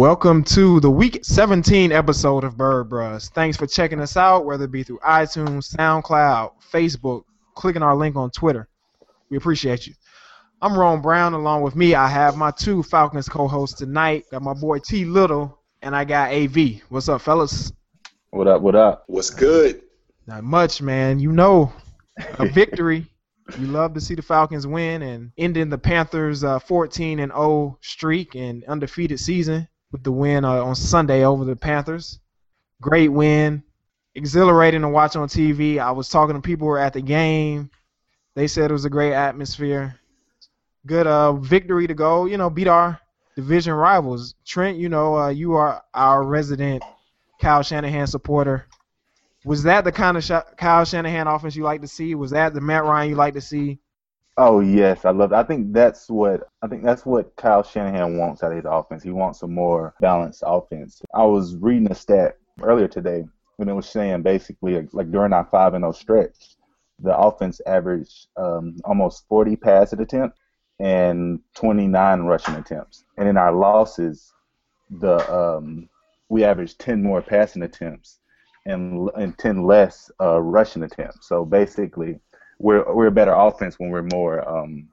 Welcome to the week 17 episode of Bird Bros. Thanks for checking us out, whether it be through iTunes, SoundCloud, Facebook, clicking our link on Twitter. We appreciate you. I'm Ron Brown. Along with me, I have my two Falcons co-hosts tonight. Got my boy T Little, and I got AV. What's up, fellas? What up? What up? What's good? Not much, man. You know, a victory. We love to see the Falcons win and ending the Panthers' uh, 14 and 0 streak and undefeated season with the win uh, on Sunday over the Panthers. Great win, exhilarating to watch on TV. I was talking to people who were at the game. They said it was a great atmosphere. Good uh, victory to go. You know, beat our division rivals. Trent, you know, uh, you are our resident Kyle Shanahan supporter. Was that the kind of Sh- Kyle Shanahan offense you like to see? Was that the Matt Ryan you like to see? Oh yes, I love. It. I think that's what I think that's what Kyle Shanahan wants out of his offense. He wants a more balanced offense. I was reading a stat earlier today and it was saying basically like during our five and zero stretch, the offense averaged um, almost 40 passing attempts and 29 rushing attempts, and in our losses, the um, we averaged 10 more passing attempts and and 10 less uh, rushing attempts. So basically we're we're a better offense when we're more um,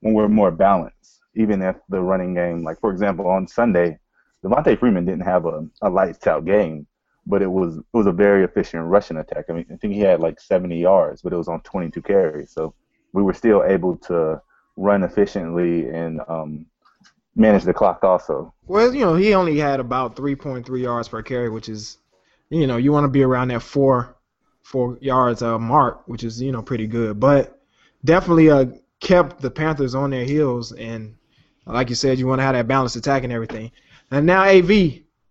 when we're more balanced. Even if the running game, like for example, on Sunday, Devonta Freeman didn't have a, a lights out game, but it was it was a very efficient rushing attack. I mean, I think he had like 70 yards, but it was on 22 carries. So we were still able to run efficiently and um, manage the clock also. Well, you know, he only had about 3.3 yards per carry, which is, you know, you want to be around that four four yards uh, mark, which is you know pretty good. But definitely uh, kept the Panthers on their heels, and like you said, you want to have that balanced attack and everything. And now AV,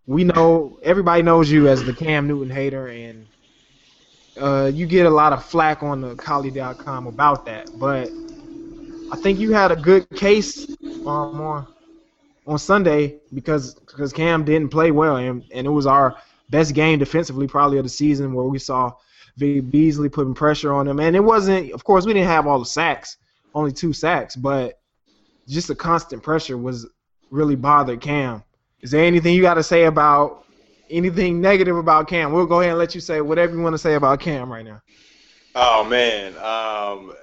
we know everybody knows you as the Cam Newton hater, and uh, you get a lot of flack on the Collie.com about that. But I think you had a good case um, on on Sunday because because Cam didn't play well, and, and it was our best game defensively probably of the season where we saw Vic Beasley putting pressure on him. And it wasn't, of course, we didn't have all the sacks, only two sacks, but just the constant pressure was really bothered Cam. Is there anything you got to say about anything negative about Cam? We'll go ahead and let you say whatever you want to say about Cam right now. Oh man, um,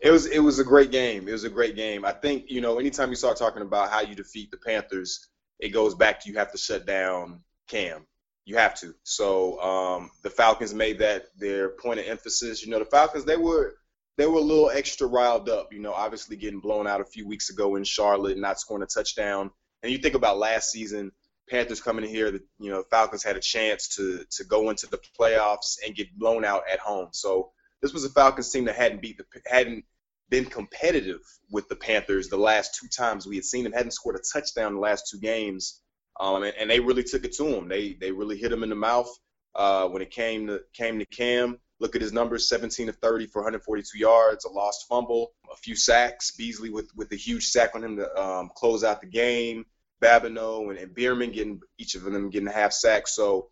it was it was a great game. It was a great game. I think you know anytime you start talking about how you defeat the Panthers, it goes back to you have to shut down Cam. You have to. So um, the Falcons made that their point of emphasis. You know, the Falcons they were they were a little extra riled up. You know, obviously getting blown out a few weeks ago in Charlotte, and not scoring a touchdown. And you think about last season, Panthers coming in here, the you know Falcons had a chance to to go into the playoffs and get blown out at home. So this was a Falcons team that hadn't beat the hadn't been competitive with the Panthers the last two times we had seen them, hadn't scored a touchdown the last two games. Um, and, and, they really took it to him. They they really hit him in the mouth uh, when it came to came to Cam. Look at his numbers: 17 to 30 for 142 yards, a lost fumble, a few sacks. Beasley with with a huge sack on him to um, close out the game. Babineaux and, and Biermann getting each of them getting a half sack. So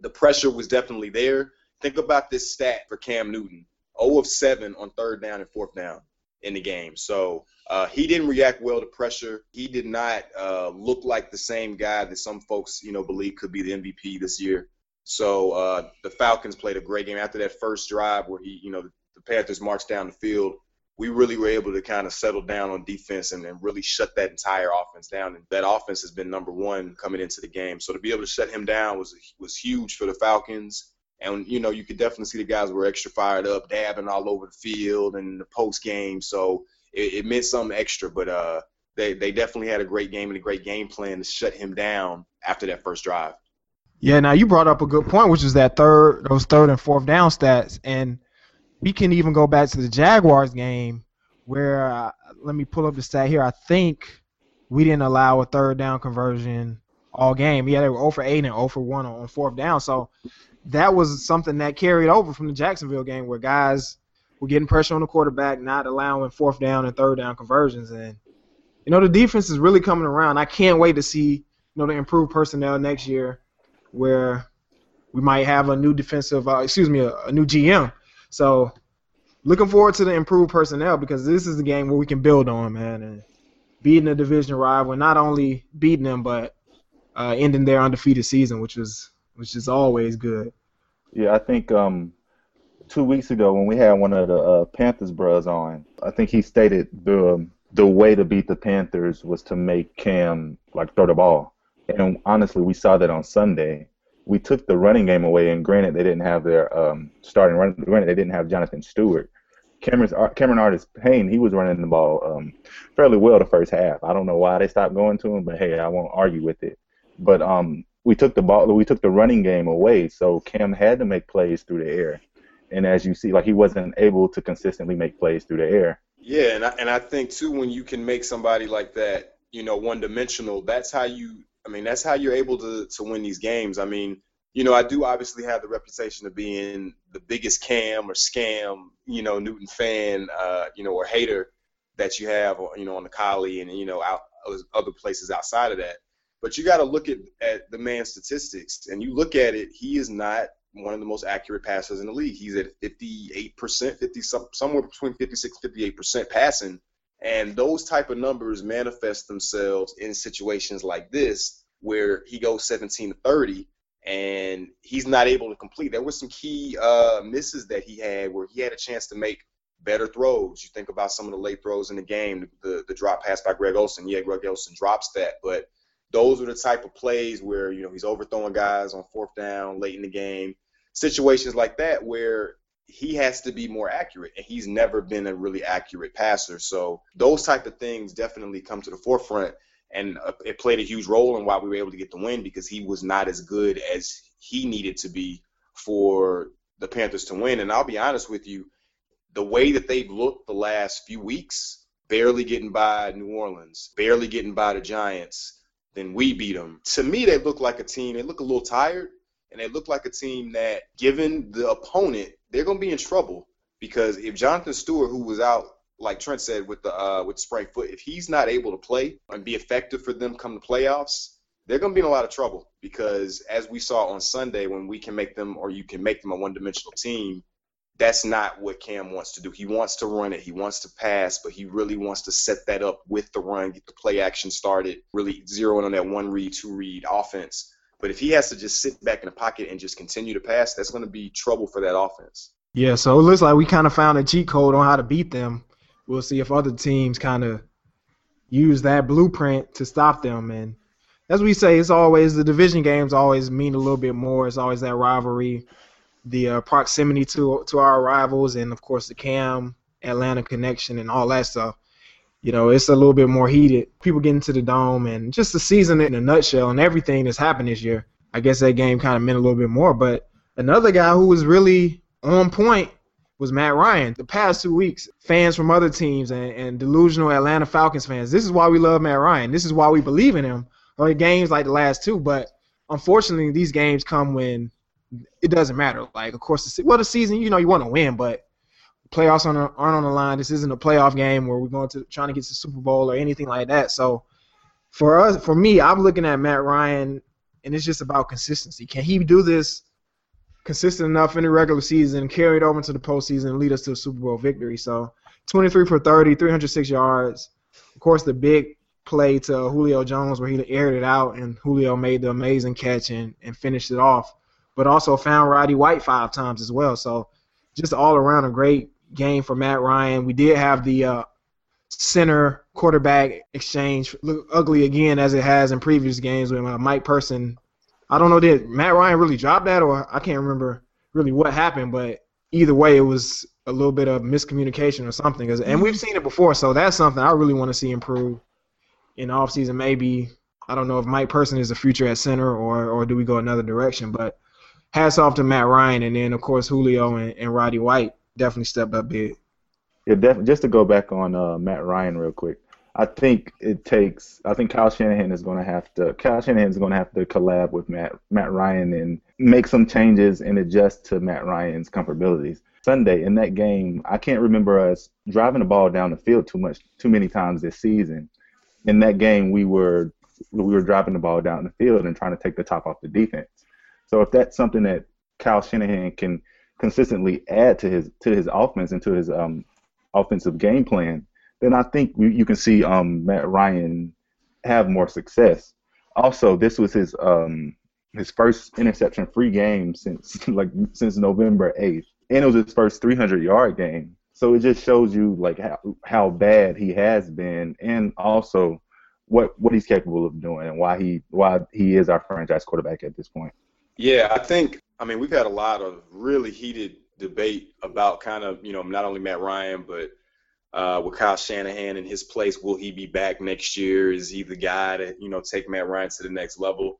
the pressure was definitely there. Think about this stat for Cam Newton: 0 of 7 on third down and fourth down in the game. So uh, he didn't react well to pressure. He did not uh, look like the same guy that some folks, you know, believe could be the MVP this year. So uh, the Falcons played a great game after that first drive where he, you know, the Panthers marched down the field. We really were able to kind of settle down on defense and, and really shut that entire offense down. And that offense has been number one coming into the game. So to be able to shut him down was was huge for the Falcons. And you know, you could definitely see the guys were extra fired up, dabbing all over the field and the post game. So it, it, meant something extra. But uh, they they definitely had a great game and a great game plan to shut him down after that first drive. Yeah, now you brought up a good point, which is that third those third and fourth down stats, and we can even go back to the Jaguars game where uh, let me pull up the stat here. I think we didn't allow a third down conversion all game. Yeah, they were 0 for 8 and 0 for 1 on fourth down. So that was something that carried over from the Jacksonville game where guys were getting pressure on the quarterback, not allowing fourth down and third down conversions. And, you know, the defense is really coming around. I can't wait to see, you know, the improved personnel next year where we might have a new defensive, uh, excuse me, a, a new GM. So looking forward to the improved personnel because this is the game where we can build on, man. And beating a division rival, not only beating them, but uh, ending their undefeated season, which was which is always good. Yeah, I think um, two weeks ago when we had one of the uh, Panthers bros on, I think he stated the um, the way to beat the Panthers was to make Cam like throw the ball. And honestly, we saw that on Sunday. We took the running game away, and granted, they didn't have their um, starting running. Granted, they didn't have Jonathan Stewart. Cameron's Cameron Artis Payne, he was running the ball um, fairly well the first half. I don't know why they stopped going to him, but hey, I won't argue with it. But um, we took the ball, we took the running game away, so Cam had to make plays through the air. And as you see, like he wasn't able to consistently make plays through the air. Yeah, and I, and I think too when you can make somebody like that, you know, one dimensional, that's how you. I mean, that's how you're able to to win these games. I mean, you know, I do obviously have the reputation of being the biggest cam or scam, you know, Newton fan, uh, you know, or hater that you have, you know, on the collie and you know, out other places outside of that. But you got to look at at the man's statistics, and you look at it. He is not one of the most accurate passers in the league. He's at 58%, 50 somewhere between 56 58% passing. And those type of numbers manifest themselves in situations like this where he goes 17 to 30 and he's not able to complete. There were some key uh, misses that he had where he had a chance to make better throws. You think about some of the late throws in the game, the the drop pass by Greg Olsen. Yeah, Greg Olsen drops that, but those are the type of plays where you know he's overthrowing guys on fourth down late in the game. Situations like that where he has to be more accurate and he's never been a really accurate passer. So those type of things definitely come to the forefront and uh, it played a huge role in why we were able to get the win because he was not as good as he needed to be for the Panthers to win. And I'll be honest with you the way that they've looked the last few weeks barely getting by New Orleans barely getting by the Giants then we beat them to me they look like a team. They look a little tired and they look like a team that, given the opponent, they're going to be in trouble. Because if Jonathan Stewart, who was out, like Trent said, with the uh, with sprained foot, if he's not able to play and be effective for them come the playoffs, they're going to be in a lot of trouble. Because as we saw on Sunday, when we can make them or you can make them a one-dimensional team, that's not what Cam wants to do. He wants to run it, he wants to pass, but he really wants to set that up with the run, get the play action started, really zeroing on that one read, two read offense but if he has to just sit back in the pocket and just continue to pass, that's going to be trouble for that offense. Yeah, so it looks like we kind of found a cheat code on how to beat them. We'll see if other teams kind of use that blueprint to stop them. And as we say, it's always the division games always mean a little bit more. It's always that rivalry, the uh, proximity to to our rivals, and of course the Cam Atlanta connection and all that stuff you know, it's a little bit more heated. People get into the dome and just the season in a nutshell and everything that's happened this year. I guess that game kind of meant a little bit more. But another guy who was really on point was Matt Ryan. The past two weeks, fans from other teams and, and delusional Atlanta Falcons fans, this is why we love Matt Ryan. This is why we believe in him. Or games like the last two, but unfortunately, these games come when it doesn't matter. Like, of course, the, well, the season, you know, you want to win, but playoffs aren't on the line. This isn't a playoff game where we're going to trying to get to the Super Bowl or anything like that. So for us, for me, I'm looking at Matt Ryan, and it's just about consistency. Can he do this consistent enough in the regular season, carry it over into the postseason, and lead us to a Super Bowl victory? So 23 for 30, 306 yards. Of course, the big play to Julio Jones where he aired it out, and Julio made the amazing catch and, and finished it off. But also found Roddy White five times as well. So just all around a great game for Matt Ryan. We did have the uh, center quarterback exchange look ugly again as it has in previous games with uh, Mike Person. I don't know did Matt Ryan really drop that or I can't remember really what happened, but either way it was a little bit of miscommunication or something. And we've seen it before, so that's something I really want to see improve in the offseason. Maybe I don't know if Mike Person is the future at center or or do we go another direction, but hats off to Matt Ryan and then of course Julio and, and Roddy White definitely stepped up big. Yeah, def- just to go back on uh, Matt Ryan real quick. I think it takes. I think Kyle Shanahan is going to have to. Kyle Shanahan is going to have to collab with Matt Matt Ryan and make some changes and adjust to Matt Ryan's comfortabilities. Sunday in that game, I can't remember us driving the ball down the field too much, too many times this season. In that game, we were we were driving the ball down the field and trying to take the top off the defense. So if that's something that Kyle Shanahan can consistently add to his to his offense and to his um, offensive game plan, then I think you can see um, Matt Ryan have more success. also this was his um his first interception free game since like since November 8th. And it was his first 300 yard game. So it just shows you like how how bad he has been and also what what he's capable of doing and why he why he is our franchise quarterback at this point. Yeah, I think I mean we've had a lot of really heated debate about kind of, you know, not only Matt Ryan but uh, with Kyle Shanahan in his place. Will he be back next year? Is he the guy to you know take Matt Ryan to the next level?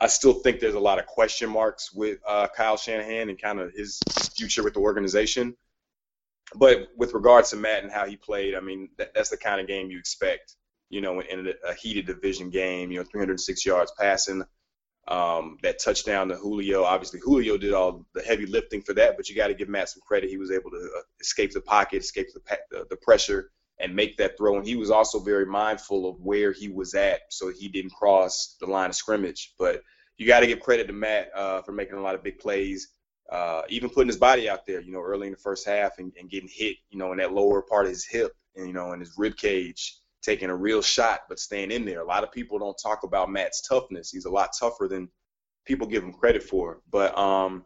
I still think there's a lot of question marks with uh, Kyle Shanahan and kind of his future with the organization. But with regards to Matt and how he played, I mean that, that's the kind of game you expect. You know, in a, a heated division game, you know, 306 yards passing, um, that touchdown to Julio. Obviously, Julio did all the heavy lifting for that, but you got to give Matt some credit. He was able to uh, escape the pocket, escape the, the, the pressure, and make that throw. And he was also very mindful of where he was at, so he didn't cross the line of scrimmage. But you got to give credit to Matt uh, for making a lot of big plays, uh, even putting his body out there. You know, early in the first half and, and getting hit. You know, in that lower part of his hip, and you know, in his rib cage taking a real shot but staying in there. A lot of people don't talk about Matt's toughness. He's a lot tougher than people give him credit for. But um,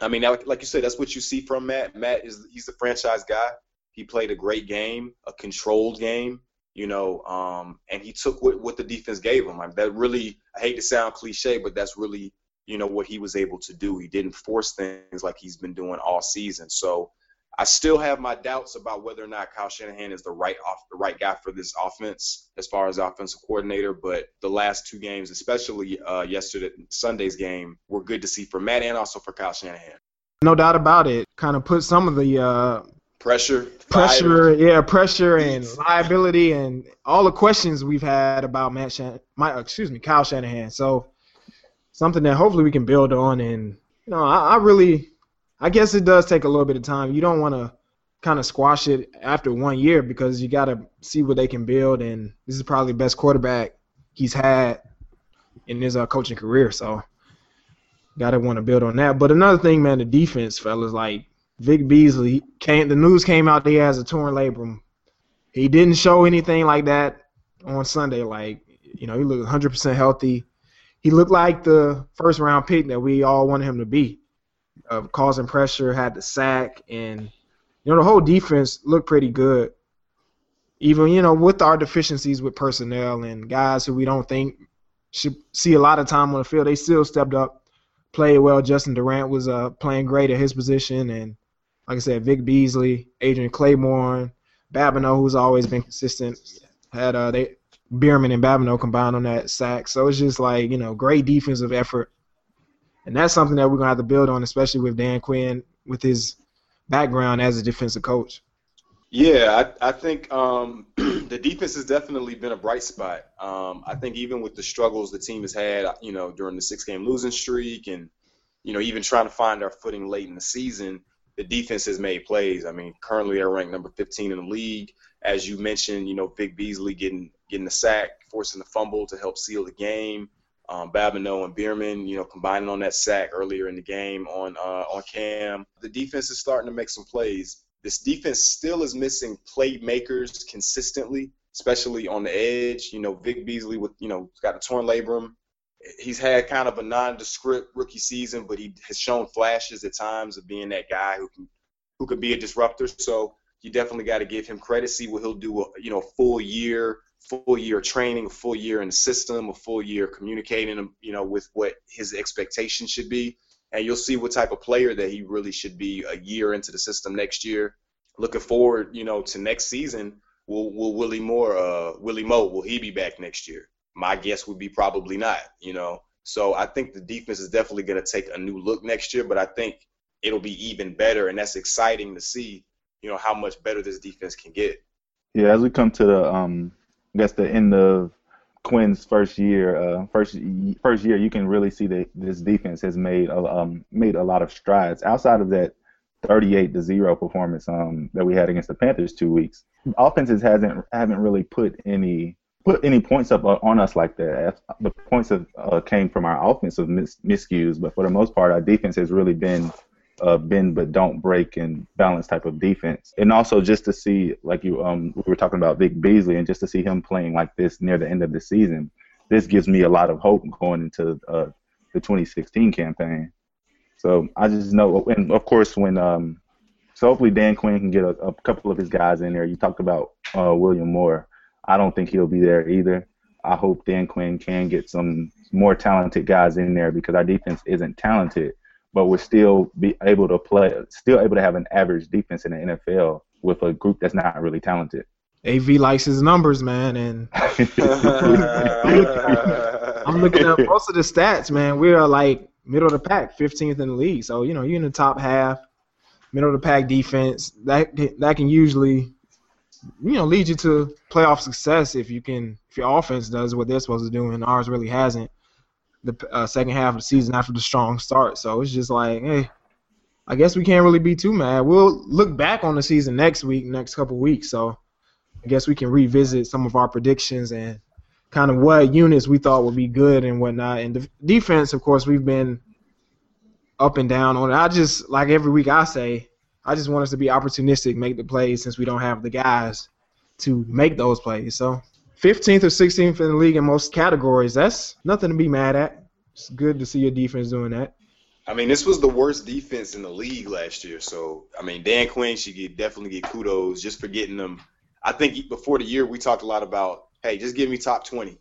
I mean, like, like you said, that's what you see from Matt. Matt is he's the franchise guy. He played a great game, a controlled game, you know, um, and he took what, what the defense gave him. That really, I hate to sound cliche, but that's really, you know, what he was able to do. He didn't force things like he's been doing all season. So I still have my doubts about whether or not Kyle Shanahan is the right off the right guy for this offense as far as offensive coordinator. But the last two games, especially uh, yesterday Sunday's game, were good to see for Matt and also for Kyle Shanahan. No doubt about it. Kind of put some of the uh, pressure, pressure, yeah, pressure and liability and all the questions we've had about Matt Shan- my excuse me, Kyle Shanahan. So something that hopefully we can build on. And you know, I, I really I guess it does take a little bit of time. You don't want to kind of squash it after one year because you got to see what they can build. And this is probably the best quarterback he's had in his uh, coaching career. So got to want to build on that. But another thing, man, the defense, fellas, like Vic Beasley came. The news came out that he has a torn labrum. He didn't show anything like that on Sunday. Like you know, he looked 100% healthy. He looked like the first round pick that we all wanted him to be uh, causing pressure, had the sack, and you know the whole defense looked pretty good. Even you know with our deficiencies with personnel and guys who we don't think should see a lot of time on the field, they still stepped up, played well. Justin Durant was uh, playing great at his position, and like I said, Vic Beasley, Adrian Clayborn, Babineaux, who's always been consistent, had uh, they Biermann and Babineaux combined on that sack. So it's just like you know great defensive effort and that's something that we're gonna have to build on, especially with Dan Quinn with his background as a defensive coach. Yeah, I, I think um, the defense has definitely been a bright spot. Um, I think even with the struggles the team has had, you know, during the six-game losing streak, and you know, even trying to find our footing late in the season, the defense has made plays. I mean, currently they're ranked number 15 in the league. As you mentioned, you know, Vic Beasley getting getting the sack, forcing the fumble to help seal the game um, Babineaux and Biermann, you know, combining on that sack earlier in the game on uh, on Cam. The defense is starting to make some plays. This defense still is missing playmakers consistently, especially on the edge. You know, Vic Beasley with you know got a torn labrum. He's had kind of a nondescript rookie season, but he has shown flashes at times of being that guy who can who could be a disruptor. So you definitely got to give him credit. See what he'll do. You know, full year full year training, a full year in the system, a full year communicating, you know, with what his expectations should be, and you'll see what type of player that he really should be a year into the system next year. Looking forward, you know, to next season. Will Will Willie Moore, uh, Willie Moe, will he be back next year? My guess would be probably not. You know, so I think the defense is definitely going to take a new look next year, but I think it'll be even better, and that's exciting to see. You know how much better this defense can get. Yeah, as we come to the um, I guess the end of Quinn's first year, uh, first first year, you can really see that this defense has made a, um, made a lot of strides. Outside of that 38 to zero performance um, that we had against the Panthers two weeks, offenses hasn't haven't really put any put any points up on us like that. The points have, uh, came from our offensive mis- miscues, but for the most part, our defense has really been uh, bend but don't break and balance type of defense. And also just to see, like you um, we were talking about Vic Beasley, and just to see him playing like this near the end of the season, this gives me a lot of hope going into uh, the 2016 campaign. So I just know, and of course, when um, so hopefully Dan Quinn can get a, a couple of his guys in there. You talked about uh, William Moore. I don't think he'll be there either. I hope Dan Quinn can get some more talented guys in there because our defense isn't talented, but we're still be able to play, still able to have an average defense in the NFL with a group that's not really talented. AV likes his numbers, man, and I'm looking at most of the stats, man. We are like middle of the pack, 15th in the league. So you know, you're in the top half, middle of the pack defense. That that can usually, you know, lead you to playoff success if you can, if your offense does what they're supposed to do, and ours really hasn't. The uh, second half of the season after the strong start, so it's just like, hey, I guess we can't really be too mad. We'll look back on the season next week, next couple weeks. So I guess we can revisit some of our predictions and kind of what units we thought would be good and whatnot. And the defense, of course, we've been up and down on it. I just like every week I say, I just want us to be opportunistic, make the plays since we don't have the guys to make those plays. So 15th or 16th in the league in most categories, that's nothing to be mad at. It's good to see your defense doing that. I mean, this was the worst defense in the league last year. So, I mean, Dan Quinn should get, definitely get kudos just for getting them. I think before the year we talked a lot about, hey, just give me top 20.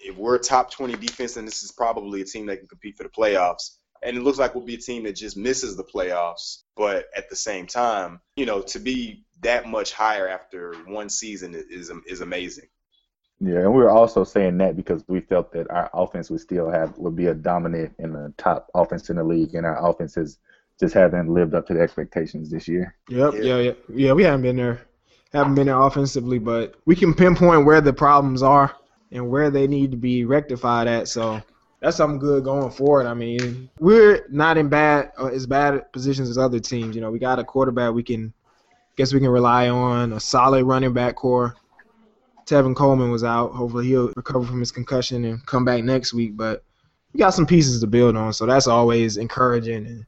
If we're a top 20 defense, then this is probably a team that can compete for the playoffs. And it looks like we'll be a team that just misses the playoffs. But at the same time, you know, to be that much higher after one season is is amazing. Yeah, and we were also saying that because we felt that our offense would still have would be a dominant and a top offense in the league, and our offense offenses just haven't lived up to the expectations this year. Yep, yeah, yeah, yeah. yeah we haven't been there, haven't been there offensively, but we can pinpoint where the problems are and where they need to be rectified at. So that's something good going forward. I mean, we're not in bad uh, as bad positions as other teams. You know, we got a quarterback we can guess we can rely on, a solid running back core Tevin Coleman was out. Hopefully he'll recover from his concussion and come back next week. But we got some pieces to build on, so that's always encouraging. And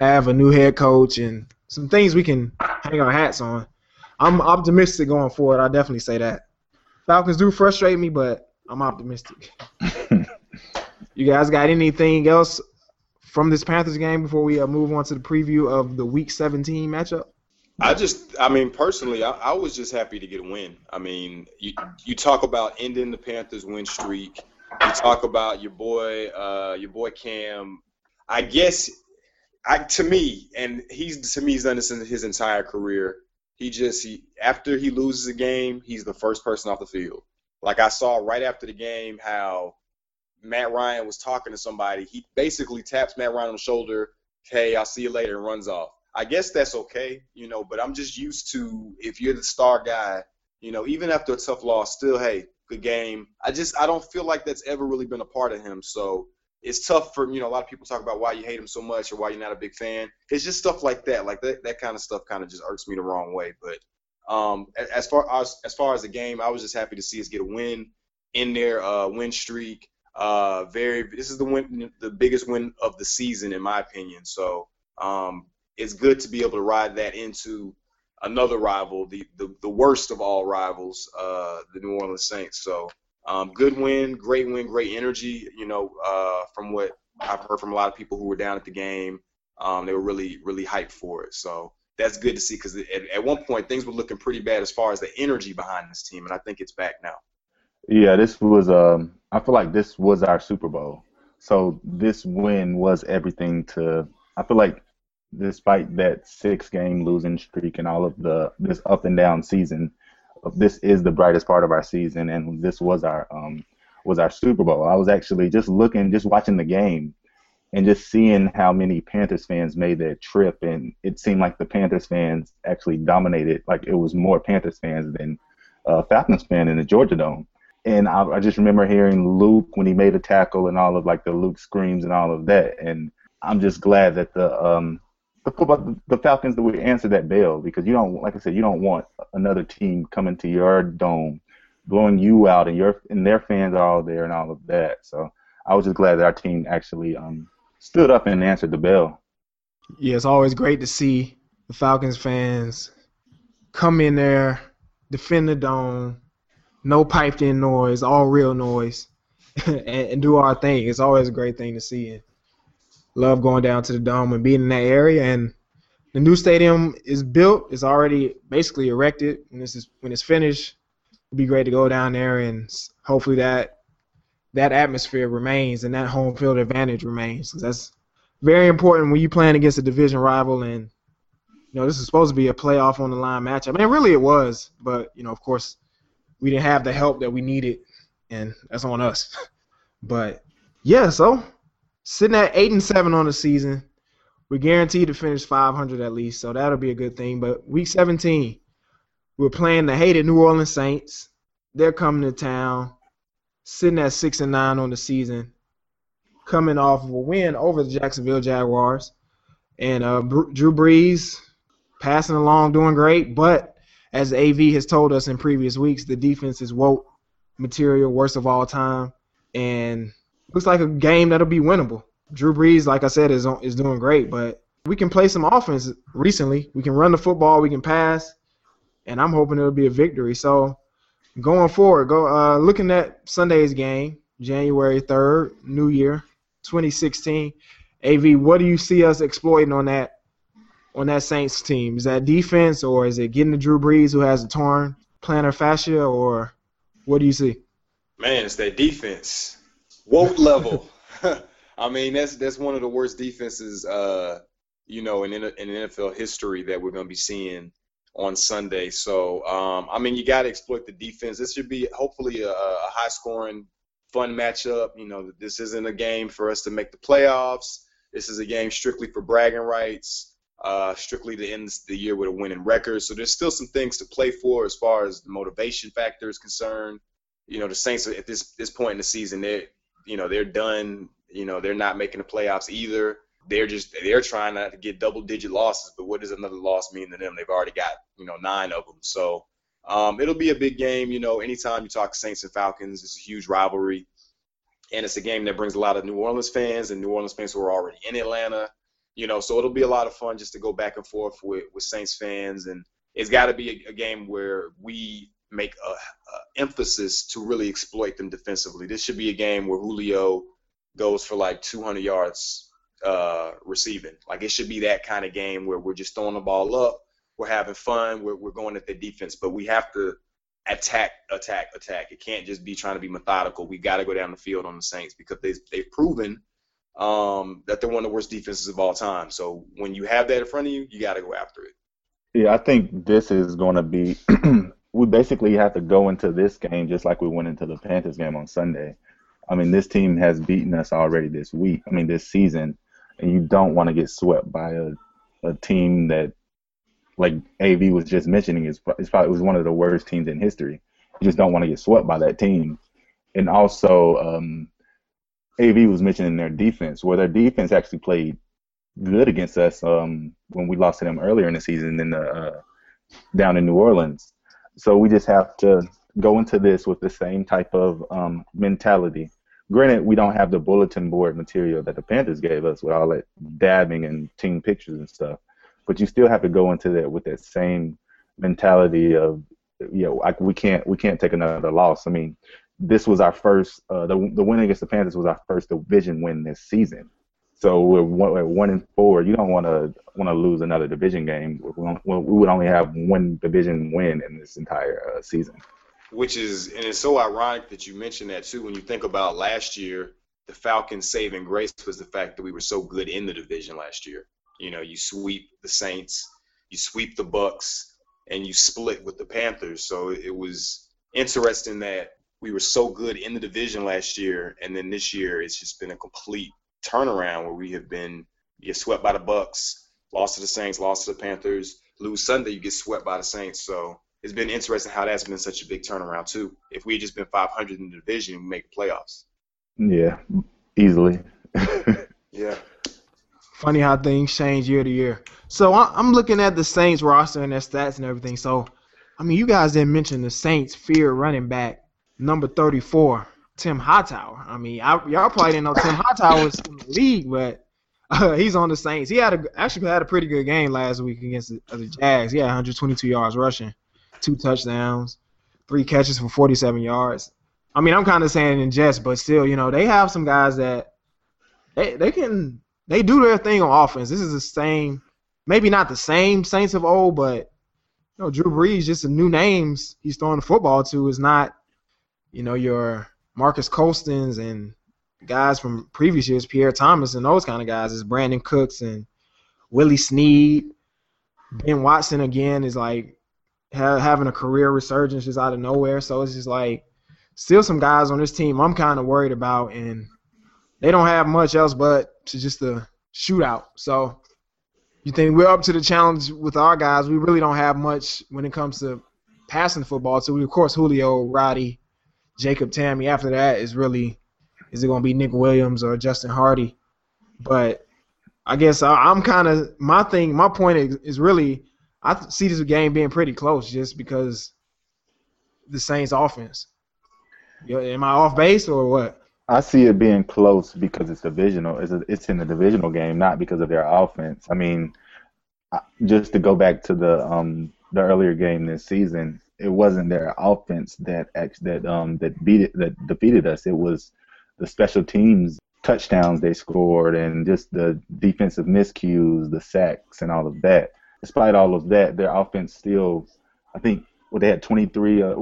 have a new head coach and some things we can hang our hats on. I'm optimistic going forward. I definitely say that. Falcons do frustrate me, but I'm optimistic. you guys got anything else from this Panthers game before we uh, move on to the preview of the Week 17 matchup? I just, I mean, personally, I, I, was just happy to get a win. I mean, you you talk about ending the Panthers' win streak. You talk about your boy, uh, your boy Cam. I guess, I to me, and he's to me, he's done this in his entire career. He just, he, after he loses a game, he's the first person off the field. Like I saw right after the game, how Matt Ryan was talking to somebody. He basically taps Matt Ryan on the shoulder. Hey, I'll see you later, and runs off I guess that's okay, you know, but I'm just used to if you're the star guy, you know, even after a tough loss, still, hey, good game. I just I don't feel like that's ever really been a part of him. So it's tough for you know a lot of people talk about why you hate him so much or why you're not a big fan. It's just stuff like that. Like that that kind of stuff kind of just irks me the wrong way. But um, as far as as far as the game, I was just happy to see us get a win in their uh, win streak. Uh, very this is the win the biggest win of the season in my opinion. So um, it's good to be able to ride that into another rival, the the, the worst of all rivals, uh, the New Orleans Saints. So um, good win, great win, great energy. You know, uh, from what I've heard from a lot of people who were down at the game, um, they were really really hyped for it. So that's good to see because at, at one point things were looking pretty bad as far as the energy behind this team, and I think it's back now. Yeah, this was. Um, I feel like this was our Super Bowl. So this win was everything to. I feel like despite that six game losing streak and all of the this up and down season, this is the brightest part of our season, and this was our um, was our Super Bowl. I was actually just looking, just watching the game, and just seeing how many Panthers fans made that trip, and it seemed like the Panthers fans actually dominated. Like it was more Panthers fans than uh, Falcons fans in the Georgia Dome. And I, I just remember hearing Luke when he made a tackle and all of like the Luke screams and all of that, and I'm just glad that the um, the football, the Falcons that would answer that bell because you don't, like I said, you don't want another team coming to your dome, blowing you out, and your and their fans are all there and all of that. So I was just glad that our team actually um, stood up and answered the bell. Yeah, it's always great to see the Falcons fans come in there, defend the dome, no piped in noise, all real noise, and, and, do our thing. It's always a great thing to see. And love going down to the dome and being in that area. And the new stadium is built. It's already basically erected. And this is when it's finished. It'd be great to go down there and hopefully that that atmosphere remains and that home field advantage remains. That's very important when you're playing against a division rival and you know this is supposed to be a playoff on the line matchup, I mean, really it was, but you know, of course, we didn't have the help that we needed, and that's on us. but yeah, so sitting at eight and seven on the season, we're guaranteed to finish 500 at least, so that'll be a good thing. But week 17, we're playing the hated New Orleans Saints. They're coming to town, sitting at six and nine on the season, coming off of a win over the Jacksonville Jaguars, and uh, Drew Brees passing along, doing great. But as AV has told us in previous weeks, the defense is woke material, worst of all time, and looks like a game that'll be winnable. Drew Brees, like I said, is is doing great, but we can play some offense recently. We can run the football, we can pass, and I'm hoping it'll be a victory. So going forward, go uh, looking at Sunday's game, January 3rd, New Year, 2016. AV, what do you see us exploiting on that on that Saints team? Is that defense, or is it getting to Drew Brees who has a torn plantar fascia, or what do you see? Man, it's that defense, woke level. I mean, that's that's one of the worst defenses, uh, you know, in in NFL history that we're going to be seeing on Sunday. So, um, I mean, you got to exploit the defense. This should be hopefully a, a high-scoring, fun matchup. You know, this isn't a game for us to make the playoffs. This is a game strictly for bragging rights, uh, strictly to end the year with a winning record. So there's still some things to play for as far as the motivation factor is concerned. You know, the Saints at this this point in the season, they're you know they're done you know, they're not making the playoffs either. They're just they're trying not to get double digit losses, but what does another loss mean to them? They've already got you know nine of them. So um, it'll be a big game. You know, anytime you talk Saints and Falcons, it's a huge rivalry, and it's a game that brings a lot of New Orleans fans and New Orleans fans who are already in Atlanta. You know, so it'll be a lot of fun just to go back and forth with with Saints fans, and it's got to be a, a game where we make a, a emphasis to really exploit them defensively. This should be a game where Julio goes for like 200 yards uh, receiving. Like it should be that kind of game where we're just throwing the ball up, we're having fun, we're, we're going at the defense, but we have to attack, attack, attack. It can't just be trying to be methodical. We got to go down the field on the Saints because they, they've proven um, that they're one of the worst defenses of all time. So when you have that in front of you, you got to go after it. Yeah, I think this is going to be. we basically have to go into this game just like we went into the Panthers game on Sunday I mean, this team has beaten us already this week. I mean, this season, and you don't want to get swept by a, a team that, like AV was just mentioning, is is probably was one of the worst teams in history. You just don't want to get swept by that team. And also, um, AV was mentioning their defense, where their defense actually played good against us um, when we lost to them earlier in the season in the uh, down in New Orleans. So we just have to go into this with the same type of um, mentality granted, we don't have the bulletin board material that the Panthers gave us with all that dabbing and team pictures and stuff, but you still have to go into that with that same mentality of, you know, we can't we can't take another loss. I mean, this was our first uh, the the win against the Panthers was our first division win this season. So we're one, we're one and four. You don't want to want to lose another division game. We, we would only have one division win in this entire uh, season which is and it's so ironic that you mentioned that too when you think about last year the falcons saving grace was the fact that we were so good in the division last year you know you sweep the saints you sweep the bucks and you split with the panthers so it was interesting that we were so good in the division last year and then this year it's just been a complete turnaround where we have been you get swept by the bucks lost to the saints lost to the panthers lose sunday you get swept by the saints so it's been interesting how that's been such a big turnaround too. If we had just been 500 in the division, we make the playoffs. Yeah, easily. yeah. Funny how things change year to year. So I'm looking at the Saints roster and their stats and everything. So, I mean, you guys didn't mention the Saints' fear running back number 34, Tim Hightower. I mean, I, y'all probably didn't know Tim Hightower was in the league, but uh, he's on the Saints. He had a, actually had a pretty good game last week against the, the Jags. He had 122 yards rushing two touchdowns, three catches for 47 yards. I mean, I'm kind of saying in jest, but still, you know, they have some guys that they they can they do their thing on offense. This is the same, maybe not the same Saints of old, but you know, Drew Brees, just the new names he's throwing the football to is not, you know, your Marques Colstons and guys from previous years, Pierre Thomas and those kind of guys. Is Brandin Cooks and Willie Snead, Ben Watson again is like ha- having a career resurgence just out of nowhere. So it's just like still some guys on this team I'm kind of worried about, and they don't have much else but to just a shootout. So you think we're up to the challenge with our guys? We really don't have much when it comes to passing football. So we, of course, Julio, Roddy, Jacob Tamme. After that is really is it going to be Nick Williams or Justin Hardy? But I guess I, am kind of my thing. My point is, is really I see this game being pretty close just because the Saints offense. Am I off base or what? I see it being close because it's divisional. It's, a, it's in the divisional game, not because of their offense. I mean, just to go back to the um the earlier game this season, it wasn't their offense that that um that beat it, that defeated us. It was the special teams touchdowns they scored and just the defensive miscues, the sacks, and all of that. Despite all of that, their offense still, I think, well, they had 23. Uh,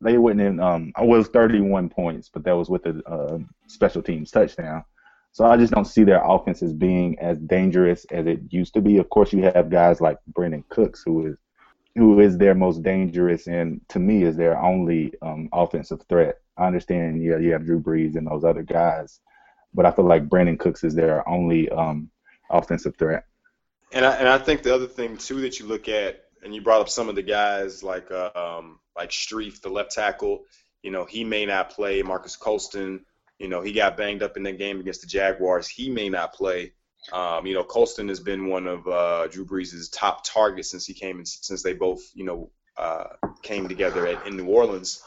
they went in. Um, I was 31 points, but that was with a uh, special teams touchdown. So I just don't see their offense as being as dangerous as it used to be. Of course, you have guys like Brandin Cooks, who is who is their most dangerous and to me is their only um, offensive threat. I understand you you have Drew Brees and those other guys, but I feel like Brandin Cooks is their only um, offensive threat. And I, and I think the other thing too that you look at, and you brought up some of the guys like uh, um, like Strief, the left tackle. You know, he may not play. Marques Colston, you know, he got banged up in that game against the Jaguars. He may not play. Um, you know, Colston has been one of uh, Drew Brees' top targets since he came in, since they both, you know, uh, came together at, in New Orleans.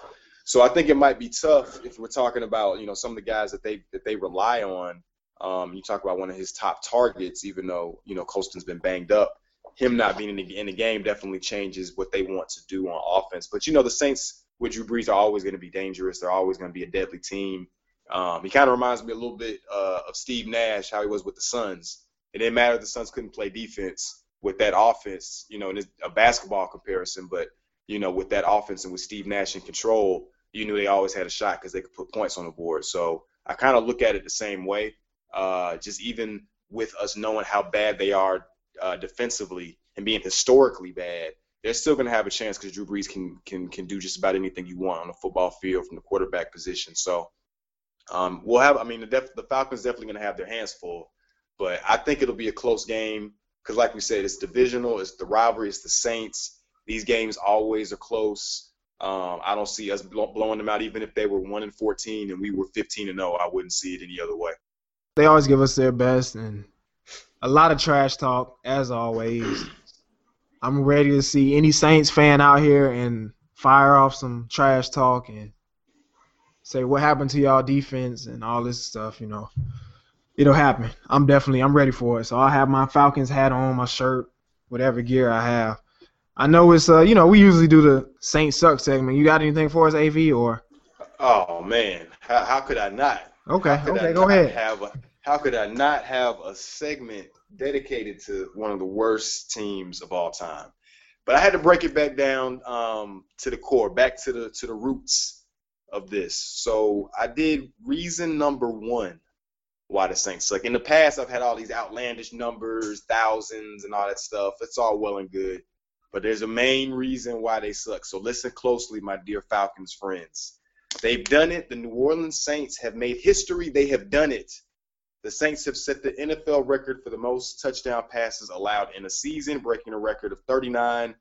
So I think it might be tough if we're talking about, you know, some of the guys that they that they rely on. Um, you talk about one of his top targets, even though you know Colston's been banged up. Him not being in the, in the game definitely changes what they want to do on offense. But you know, the Saints with Drew Brees are always going to be dangerous. They're always going to be a deadly team. Um, he kind of reminds me a little bit uh, of Steve Nash, how he was with the Suns. It didn't matter if the Suns couldn't play defense with that offense, you know, in a basketball comparison, but you know, with that offense and with Steve Nash in control, you knew they always had a shot because they could put points on the board. So I kind of look at it the same way. Uh, just even with us knowing how bad they are uh, defensively and being historically bad, they're still going to have a chance because Drew Brees can can can do just about anything you want on the football field from the quarterback position. So um, we'll have. I mean, the, def- the Falcons definitely going to have their hands full, but I think it'll be a close game because, like we said, it's divisional. It's the rivalry. It's the Saints. These games always are close. Um, I don't see us blowing them out, even if they were one and fourteen and we were fifteen and zero. I wouldn't see it any other way. They always give us their best, and a lot of trash talk as always. I'm ready to see any Saints fan out here and fire off some trash talk and say what happened to y'all defense and all this stuff, you know. It'll happen. I'm definitely I'm ready for it. So I'll have my Falcons hat on, my shirt, whatever gear I have. I know it's uh you know, we usually do the Saint Suck segment. You got anything for us, AV or Oh man. How, how could I not? Okay, okay, go ahead. Have a, how could I not have a segment dedicated to one of the worst teams of all time? But I had to break it back down um, to the core, back to the to the roots of this. So I did reason number one why the Saints suck. In the past, I've had all these outlandish numbers, thousands, and all that stuff. It's all well and good. But there's a main reason why they suck. So listen closely, my dear Falcons friends. They've done it. The New Orleans Saints have made history. They have done it. The Saints have set the NFL record for the most touchdown passes allowed in a season, breaking a record of 39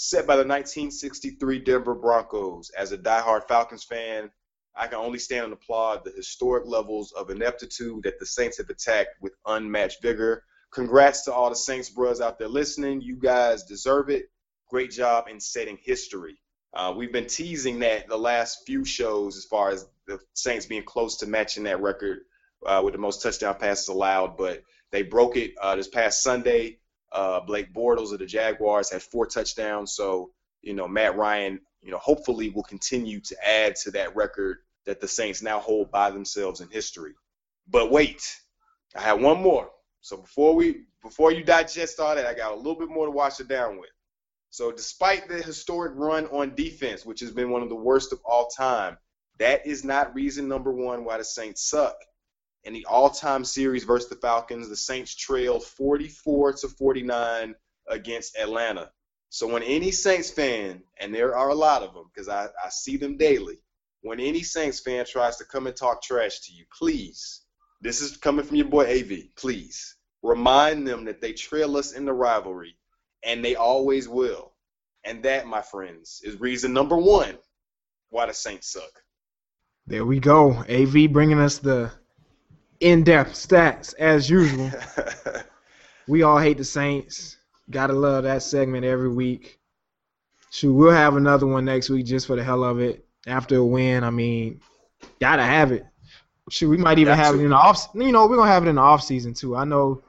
set by the 1963 Denver Broncos. As a diehard Falcons fan, I can only stand and applaud the historic levels of ineptitude that the Saints have attacked with unmatched vigor. Congrats to all the Saints bros out there listening. You guys deserve it. Great job in setting history. Uh, we've been teasing that the last few shows as far as the Saints being close to matching that record uh, with the most touchdown passes allowed, but they broke it uh, this past Sunday uh, Blake Bortles of the Jaguars had four touchdowns. So, you know, Matt Ryan, you know, hopefully will continue to add to that record that the Saints now hold by themselves in history. But wait, I have one more. So before we before you digest all that, I got a little bit more to wash it down with. So despite the historic run on defense, which has been one of the worst of all time, that is not reason number one why the Saints suck. In the all-time series versus the Falcons, the Saints trailed 44 to 49 against Atlanta. So when any Saints fan, and there are a lot of them because I, I see them daily, when any Saints fan tries to come and talk trash to you, please, this is coming from your boy AV, please remind them that they trail us in the rivalry, and they always will. And that, my friends, is reason number one why the Saints suck. There we go. AV bringing us the in-depth stats as usual. we all hate the Saints. Gotta love that segment every week. Shoot, we'll have another one next week just for the hell of it. After a win, I mean, gotta have it. Shoot, we might even have it in the off. You know, we're gonna have it in the off season too. I know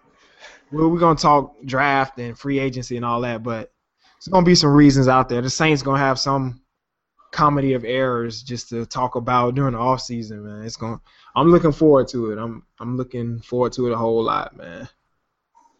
we're, we're gonna talk draft and free agency and all that, but there's gonna be some reasons out there. The Saints gonna have some comedy of errors just to talk about during the off season, man. It's going. I'm looking forward to it. I'm I'm looking forward to it a whole lot, man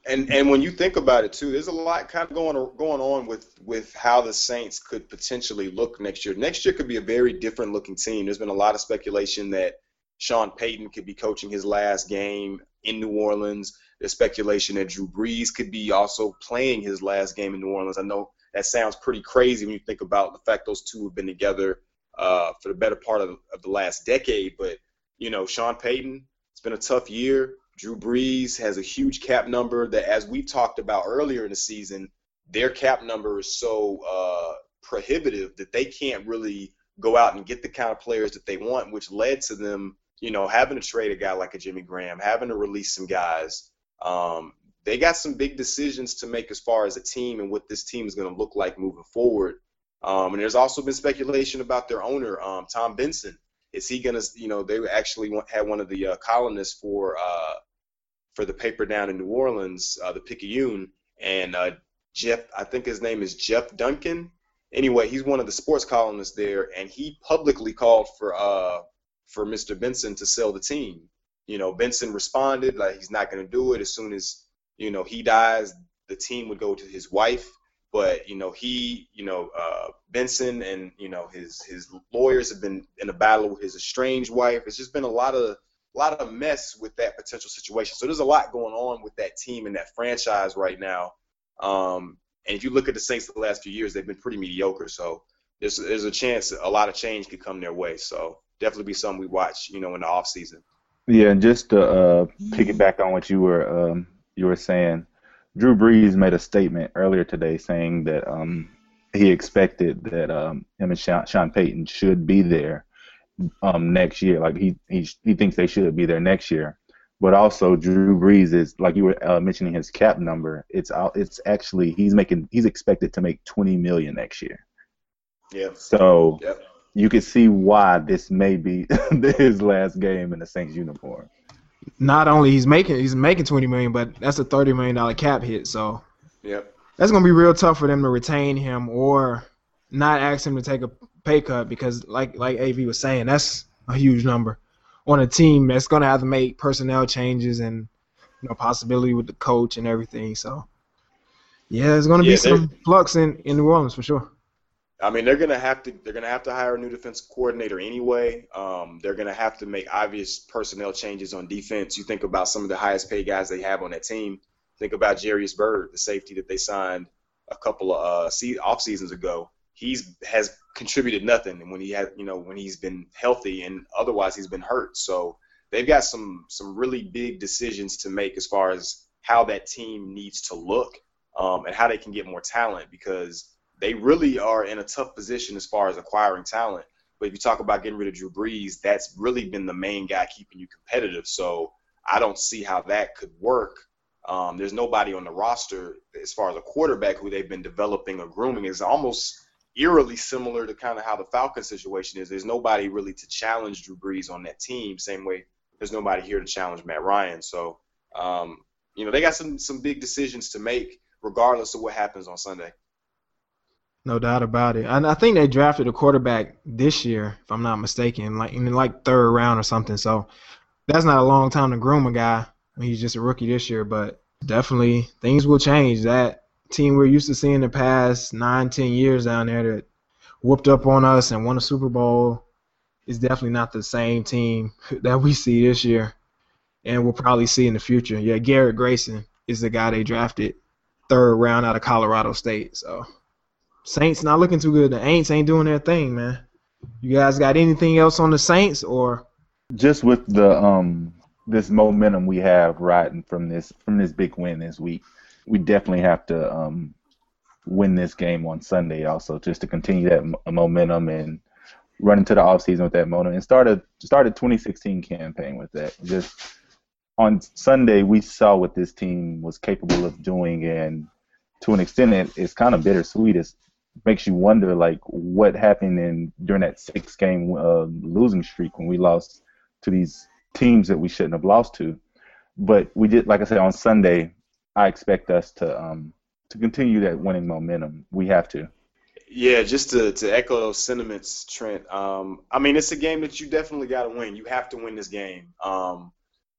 and and when you think about it too, there's a lot kind of going going on with with how the Saints could potentially look next year. Next year could be a very different looking team. There's been a lot of speculation that Sean Payton could be coaching his last game in New Orleans. There's speculation that Drew Brees could be also playing his last game in New Orleans. I know that sounds pretty crazy when you think about the fact those two have been together uh, for the better part of, of the last decade. But you know, Sean Payton, it's been a tough year. Drew Brees has a huge cap number that, as we talked about earlier in the season, their cap number is so uh, prohibitive that they can't really go out and get the kind of players that they want, which led to them, you know, having to trade a guy like a Jimmy Graham, having to release some guys. Um, they got some big decisions to make as far as a team and what this team is going to look like moving forward. Um, and there's also been speculation about their owner, um, Tom Benson. Is he to, you know, they actually had one of the uh, columnists for uh, for the paper down in New Orleans, uh, the Picayune, and uh, Jeff, I think his name is Jeff Duncan. Anyway, he's one of the sports columnists there, and he publicly called for uh, for Mr. Benson to sell the team. You know, Benson responded like he's not going to do it. As soon as you know he dies, the team would go to his wife. But you know, he, you know, uh, Benson and you know his his lawyers have been in a battle with his estranged wife. It's just been a lot of a lot of mess with that potential situation. So there's a lot going on with that team and that franchise right now. Um, and if you look at the Saints the last few years, they've been pretty mediocre. So there's there's a chance a lot of change could come their way. So definitely be something we watch, you know, in the off season. Yeah, and just to uh, piggyback on what you were um, you were saying, Drew Brees made a statement earlier today saying that um, he expected that um, him and Sean, Sean Payton should be there um, next year. Like he, he he thinks they should be there next year. But also Drew Brees is like you were uh, mentioning his cap number. It's it's actually he's making he's expected to make 20 million next year. Yeah. So yep. you can see why this may be his last game in the Saints uniform. Not only he's making he's making 20 million, but that's a 30 million dollar cap hit. So yep. That's gonna be real tough for them to retain him or not ask him to take a pay cut because, like like Av was saying, that's a huge number on a team that's going to have to make personnel changes and you know possibility with the coach and everything. So yeah, there's going to yeah, be some flux in in New Orleans for sure. I mean, they're gonna have to they're gonna have to hire a new defensive coordinator anyway. Um, they're gonna have to make obvious personnel changes on defense. You think about some of the highest paid guys they have on that team. Think about Jairus Byrd, the safety that they signed a couple of uh, off seasons ago he's has contributed nothing and when he had you know when he's been healthy and otherwise he's been hurt so they've got some some really big decisions to make as far as how that team needs to look um, and how they can get more talent because they really are in a tough position as far as acquiring talent but if you talk about getting rid of Drew Brees that's really been the main guy keeping you competitive so I don't see how that could work um, there's nobody on the roster as far as a quarterback who they've been developing or grooming is almost eerily similar to kind of how the Falcon situation is. There's nobody really to challenge Drew Brees on that team. Same way there's nobody here to challenge Matt Ryan. So, um, you know, they got some some big decisions to make, regardless of what happens on Sunday. No doubt about it. And I think they drafted a quarterback this year, if I'm not mistaken, like in like third round or something. So that's not a long time to groom a guy. He's just a rookie this year, but definitely things will change. That team we're used to seeing the past nine, ten years down there that whooped up on us and won a Super Bowl is definitely not the same team that we see this year, and we'll probably see in the future. Yeah, Garrett Grayson is the guy they drafted third round out of Colorado State. So Saints not looking too good. The Aints ain't doing their thing, man. You guys got anything else on the Saints or? Just with the um this momentum we have riding from this from this big win this week, we definitely have to um win this game on Sunday also just to continue that momentum and run into the offseason with that momentum and start a start a 2016 campaign with that. Just on Sunday we saw what this team was capable of doing and to an extent it, it's kind of bittersweet. It's makes you wonder like what happened in during that six game uh, losing streak when we lost to these teams that we shouldn't have lost to. But we did, like I said, on Sunday. I expect us to um, to continue that winning momentum. We have to. Yeah, just to, to echo those sentiments, Trent. Um, I mean, it's a game that you definitely got to win. You have to win this game. Um,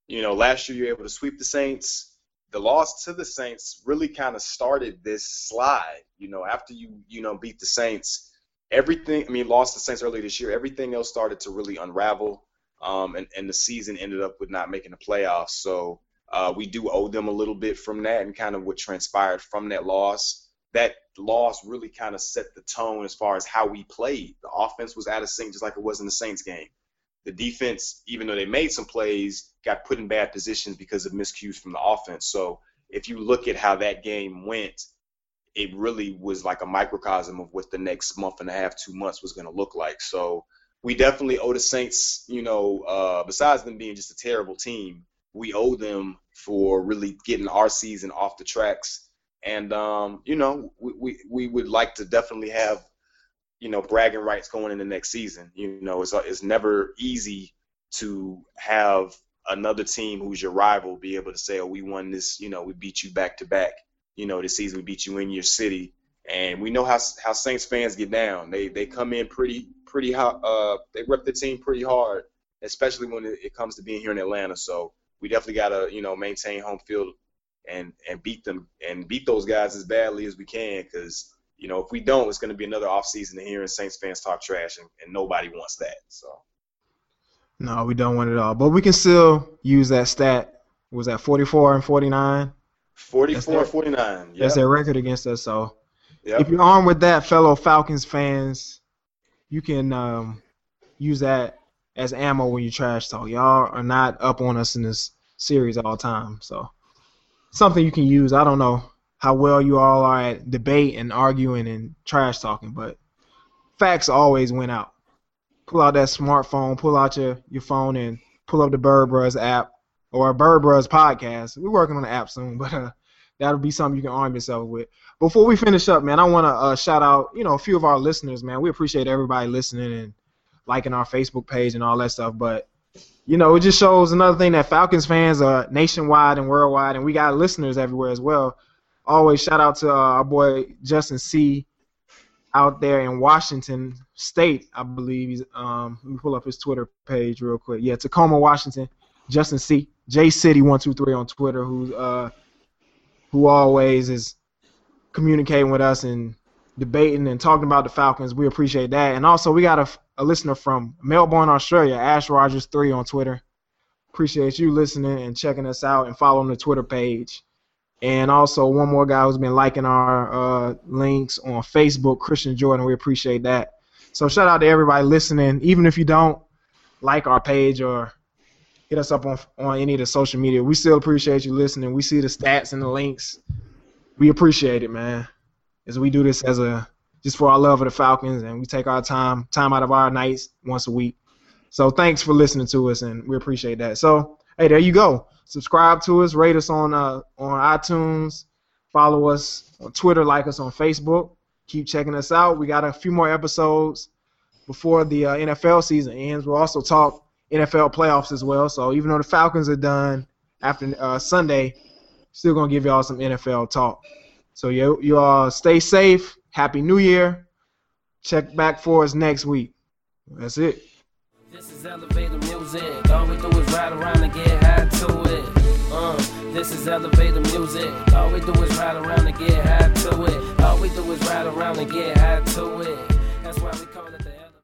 you know, last year you were able to sweep the Saints the loss to the Saints really kind of started this slide. You know, after you you know beat the Saints, everything. I mean, lost the Saints earlier this year. Everything else started to really unravel, um, and and the season ended up with not making the playoffs. So uh, we do owe them a little bit from that, and kind of what transpired from that loss. That loss really kind of set the tone as far as how we played. The offense was out of sync, just like it was in the Saints game the defense, even though they made some plays, got put in bad positions because of miscues from the offense. So if you look at how that game went, it really was like a microcosm of what the next month and a half, two months was going to look like. So we definitely owe the Saints, you know, uh, besides them being just a terrible team, we owe them for really getting our season off the tracks. And um, you know, we, we, we would like to definitely have you know, bragging rights going in the next season. You know, it's it's never easy to have another team who's your rival be able to say, "Oh, we won this. You know, we beat you back to back. You know, this season we beat you in your city." And we know how how Saints fans get down. They they come in pretty pretty hot. Uh, they rep the team pretty hard, especially when it, comes to being here in Atlanta. So we definitely gotta you know maintain home field and and beat them and beat those guys as badly as we can because you know, if we don't, it's going to be another offseason to hearing Saints fans talk trash, and, and nobody wants that. So. No, we don't want it all, but we can still use that stat. Was that 44 and 49? 44 and 49. Yep. That's their record against us. So, yep. if you're armed with that, fellow Falcons fans, you can um, use that as ammo when you trash talk. Y'all are not up on us in this series all the time. So, something you can use. I don't know how well you all are at debate and arguing and trash talking, but facts always win out. Pull out that smartphone, pull out your, your phone, and pull up the Bird Bros app or Bird Bros podcast. We're working on the app soon, but uh, that'll be something you can arm yourself with. Before we finish up, man, I want to uh, shout out, you know, a few of our listeners, man. We appreciate everybody listening and liking our Facebook page and all that stuff, but you know, it just shows another thing that Falcons fans are nationwide and worldwide, and we got listeners everywhere as well always shout out to uh, our boy Justin C. out there in Washington State, I believe. He's, um, let me pull up his Twitter page real quick. Yeah, Tacoma, Washington. Justin C. J City one two three on Twitter, who's uh, who always is communicating with us and debating and talking about the Falcons. We appreciate that. And also, we got a, a listener from Melbourne, Australia, Ash Rogers three on Twitter. Appreciate you listening and checking us out and following the Twitter page. And also one more guy who's been liking our uh, links on Facebook, Christian Jordan. We appreciate that. So shout out to everybody listening. Even if you don't like our page or hit us up on on any of the social media, we still appreciate you listening. We see the stats and the links. We appreciate it, man. As we do this as a just for our love of the Falcons, and we take our time time out of our nights once a week. So thanks for listening to us, and we appreciate that. So hey, there you go subscribe to us, rate us on uh, on iTunes, follow us on Twitter, like us on Facebook. Keep checking us out. We got a few more episodes before the uh, NFL season ends. We'll also talk NFL playoffs as well. So even though the Falcons are done after uh, Sunday, still gonna give y'all some NFL talk. So you you all stay safe, Happy New Year. Check back for us next week. That's it. This is elevator music. All we do is ride around and get high to it. Uh, this is elevator music. All we do is ride around and get high to it. All we do is ride around and get high to it. That's why we call it